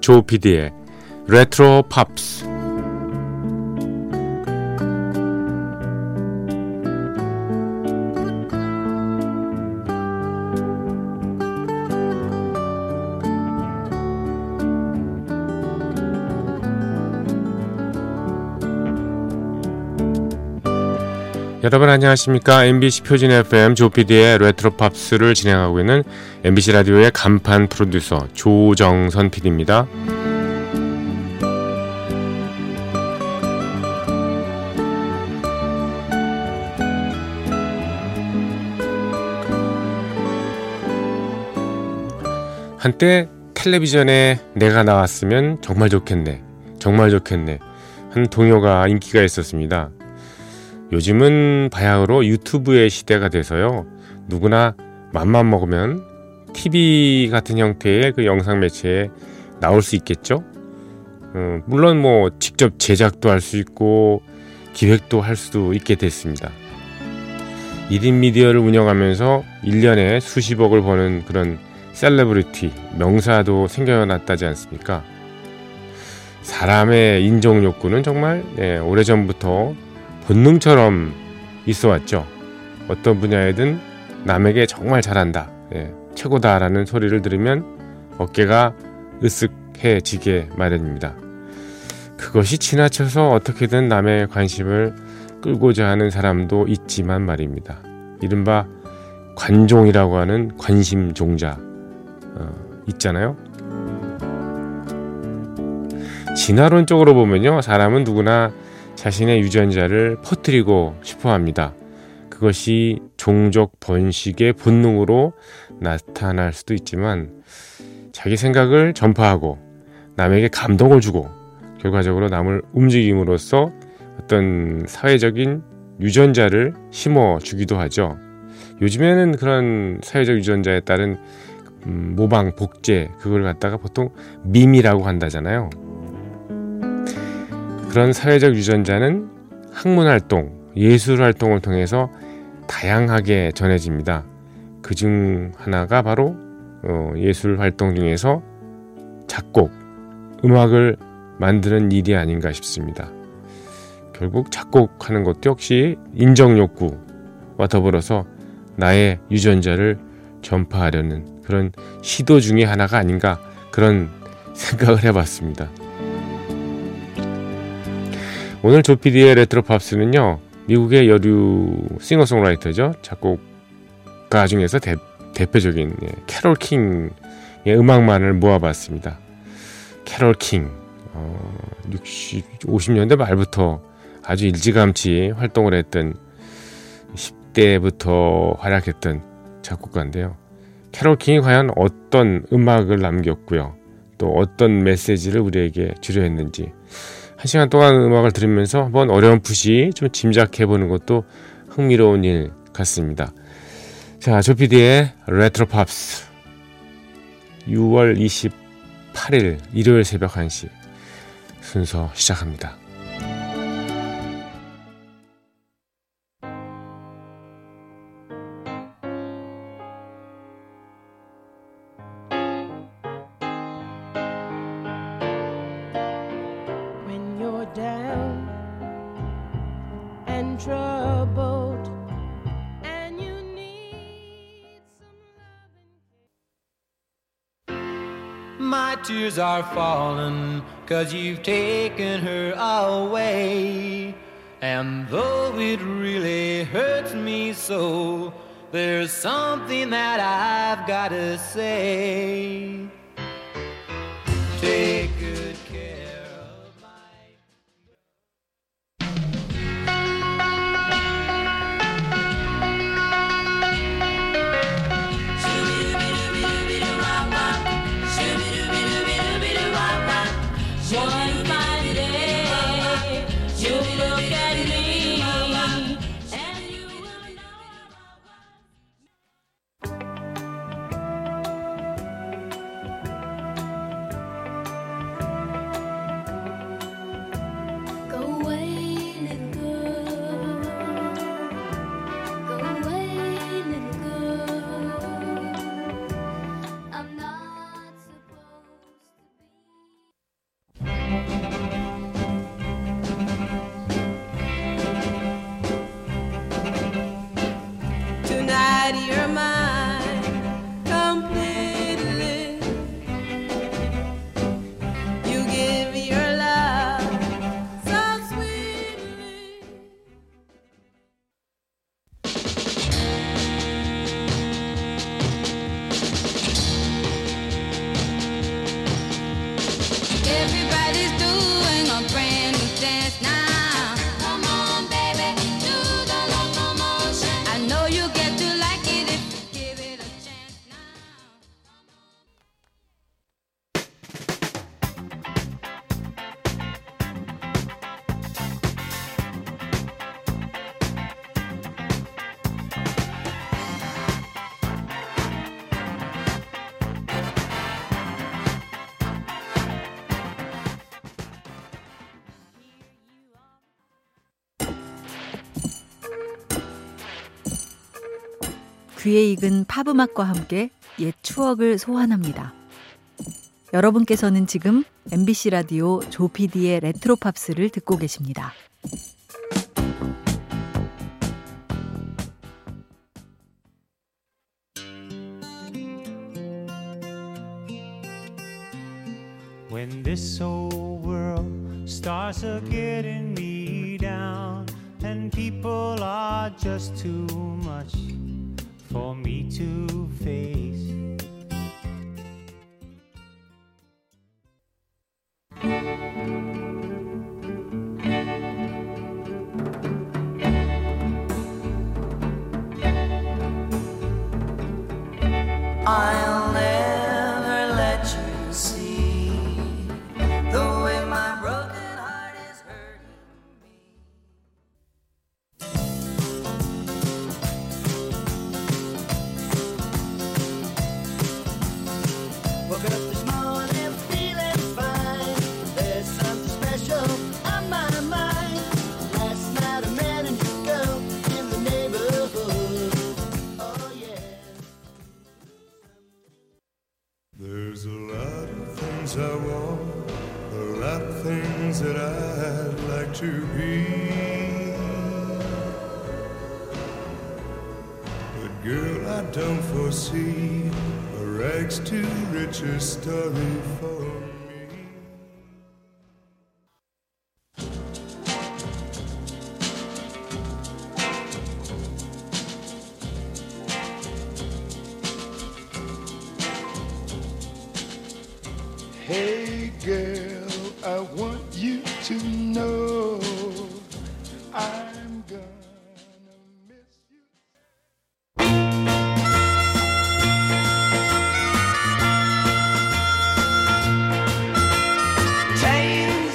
조피디의 레트로 팝스 여러분 안녕하십니까 MBC 표준 FM 조피디의 레트로 팝스를 진행하고 있는 MBC 라디오의 간판 프로듀서 조정선 PD입니다. 한때 텔레비전에 내가 나왔으면 정말 좋겠네. 정말 좋겠네. 한 동요가 인기가 있었습니다. 요즘은 바야흐로 유튜브의 시대가 돼서요. 누구나 맘만 먹으면 TV 같은 형태의 그 영상 매체에 나올 수 있겠죠. 어, 물론 뭐 직접 제작도 할 수 있고 기획도 할 수도 있게 됐습니다. 1인 미디어를 운영하면서 1년에 수십억을 버는 그런 셀레브리티, 명사도 생겨났다지 않습니까? 사람의 인정 욕구는 정말 네, 오래전부터 본능처럼 있어 왔죠. 어떤 분야에든 남에게 정말 잘한다, 예, 최고다라는 소리를 들으면 어깨가 으쓱해지게 마련입니다. 그것이 지나쳐서 어떻게든 남의 관심을 끌고자 하는 사람도 있지만 말입니다. 이른바 관종이라고 하는 관심 종자 어, 있잖아요. 진화론적으로 보면요, 사람은 누구나 자신의 유전자를 퍼뜨리고 싶어 합니다. 그것이 종족 번식의 본능으로 나타날 수도 있지만 자기 생각을 전파하고 남에게 감동을 주고 결과적으로 남을 움직임으로써 어떤 사회적인 유전자를 심어 주기도 하죠. 요즘에는 그런 사회적 유전자에 따른 음, 모방 복제 그걸 갖다가 보통 밈이라고 한다잖아요. 그런 사회적 유전자는 학문 활동, 예술 활동을 통해서 다양하게 전해집니다. 그 중 하나가 바로 어, 예술 활동 중에서 작곡, 음악을 만드는 일이 아닌가 싶습니다. 결국 작곡하는 것도 역시 인정 욕구와 더불어서 나의 유전자를 전파하려는 그런 시도 중의 하나가 아닌가 그런 생각을 해봤습니다. 오늘 조피디의 레트로 팝스는요 미국의 여류 싱어송라이터죠. 작곡가 중에서 대, 대표적인 예, 캐롤 킹의 음악만을 모아봤습니다. 캐롤 킹 어, 60, 50년대 말부터 아주 일찌감치 활동을 했던 10대부터 활약했던 작곡가인데요. 캐롤 킹이 과연 어떤 음악을 남겼고요. 또 어떤 메시지를 우리에게 주려 했는지 한 시간 동안 음악을 들으면서 한번 어렴풋이 좀 짐작해 보는 것도 흥미로운 일 같습니다. 자, 조피디의 레트로 팝스 6월 28일 일요일 새벽 1시 순서 시작합니다. Tears are falling, cause you've taken her away. And though it really hurts me so, there's something that I've gotta say. 귀에 익은 팝음악과 함께 옛 추억을 소환합니다. 여러분께서는 지금 MBC 라디오 조피디의 레트로 팝스를 듣고 계십니다. For me to face. I'll I'd like to be. But girl, I don't foresee a rags to riches story for me. Hey girl, I want to know I'm gonna miss you. chains.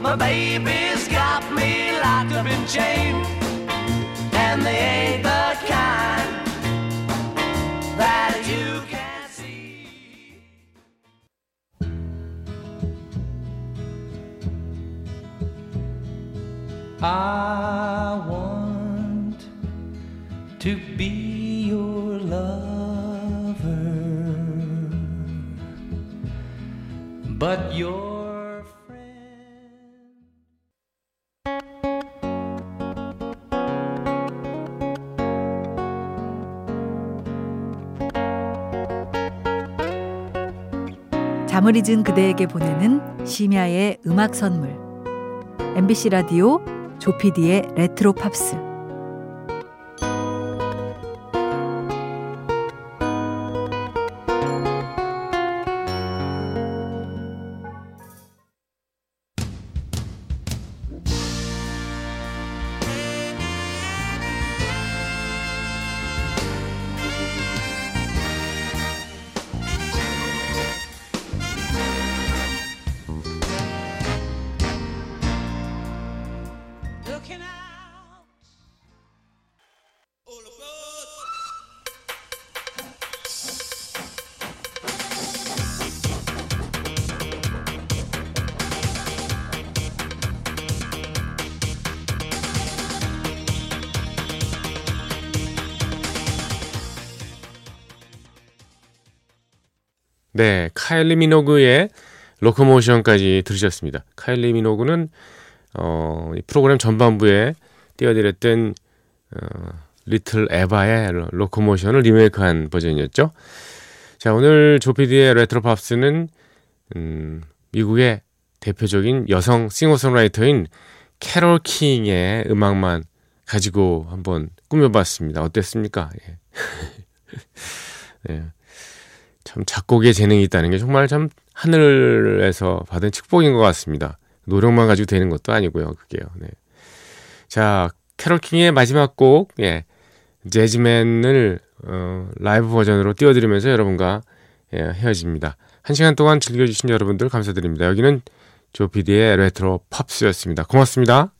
My baby's got me locked up in chains, and they ain't the I want to be your lover. But your friend. 잠을 잊은 그대에게 보내는 심야의 음악 선물. MBC 라디오 조피디의 레트로 팝스. 네, 카일리 미노그의 Locomotion까지 들으셨습니다. 카일리 미노그는 어, 이 프로그램 전반부에 띄워드렸던 어, 리틀 에바의 Lo- Locomotion을 리메이크한 버전이었죠. 자, 오늘 조피디의 레트로 팝스는 음, 미국의 대표적인 여성 싱어송라이터인 캐롤 킹의 음악만 가지고 한번 꾸며봤습니다. 어땠습니까? 예. 네. 참 작곡에 재능이 있다는 게 정말 참 하늘에서 받은 축복인 것 같습니다. 노력만 가지고 되는 것도 아니고요. 그게요. 네. 자, 캐롤 킹의 마지막 곡, 예. Jazzman을 어, 라이브 버전으로 띄워드리면서 여러분과 예, 헤어집니다. 한 시간 동안 즐겨주신 여러분들 감사드립니다. 여기는 조피디의 레트로 팝스였습니다. 고맙습니다.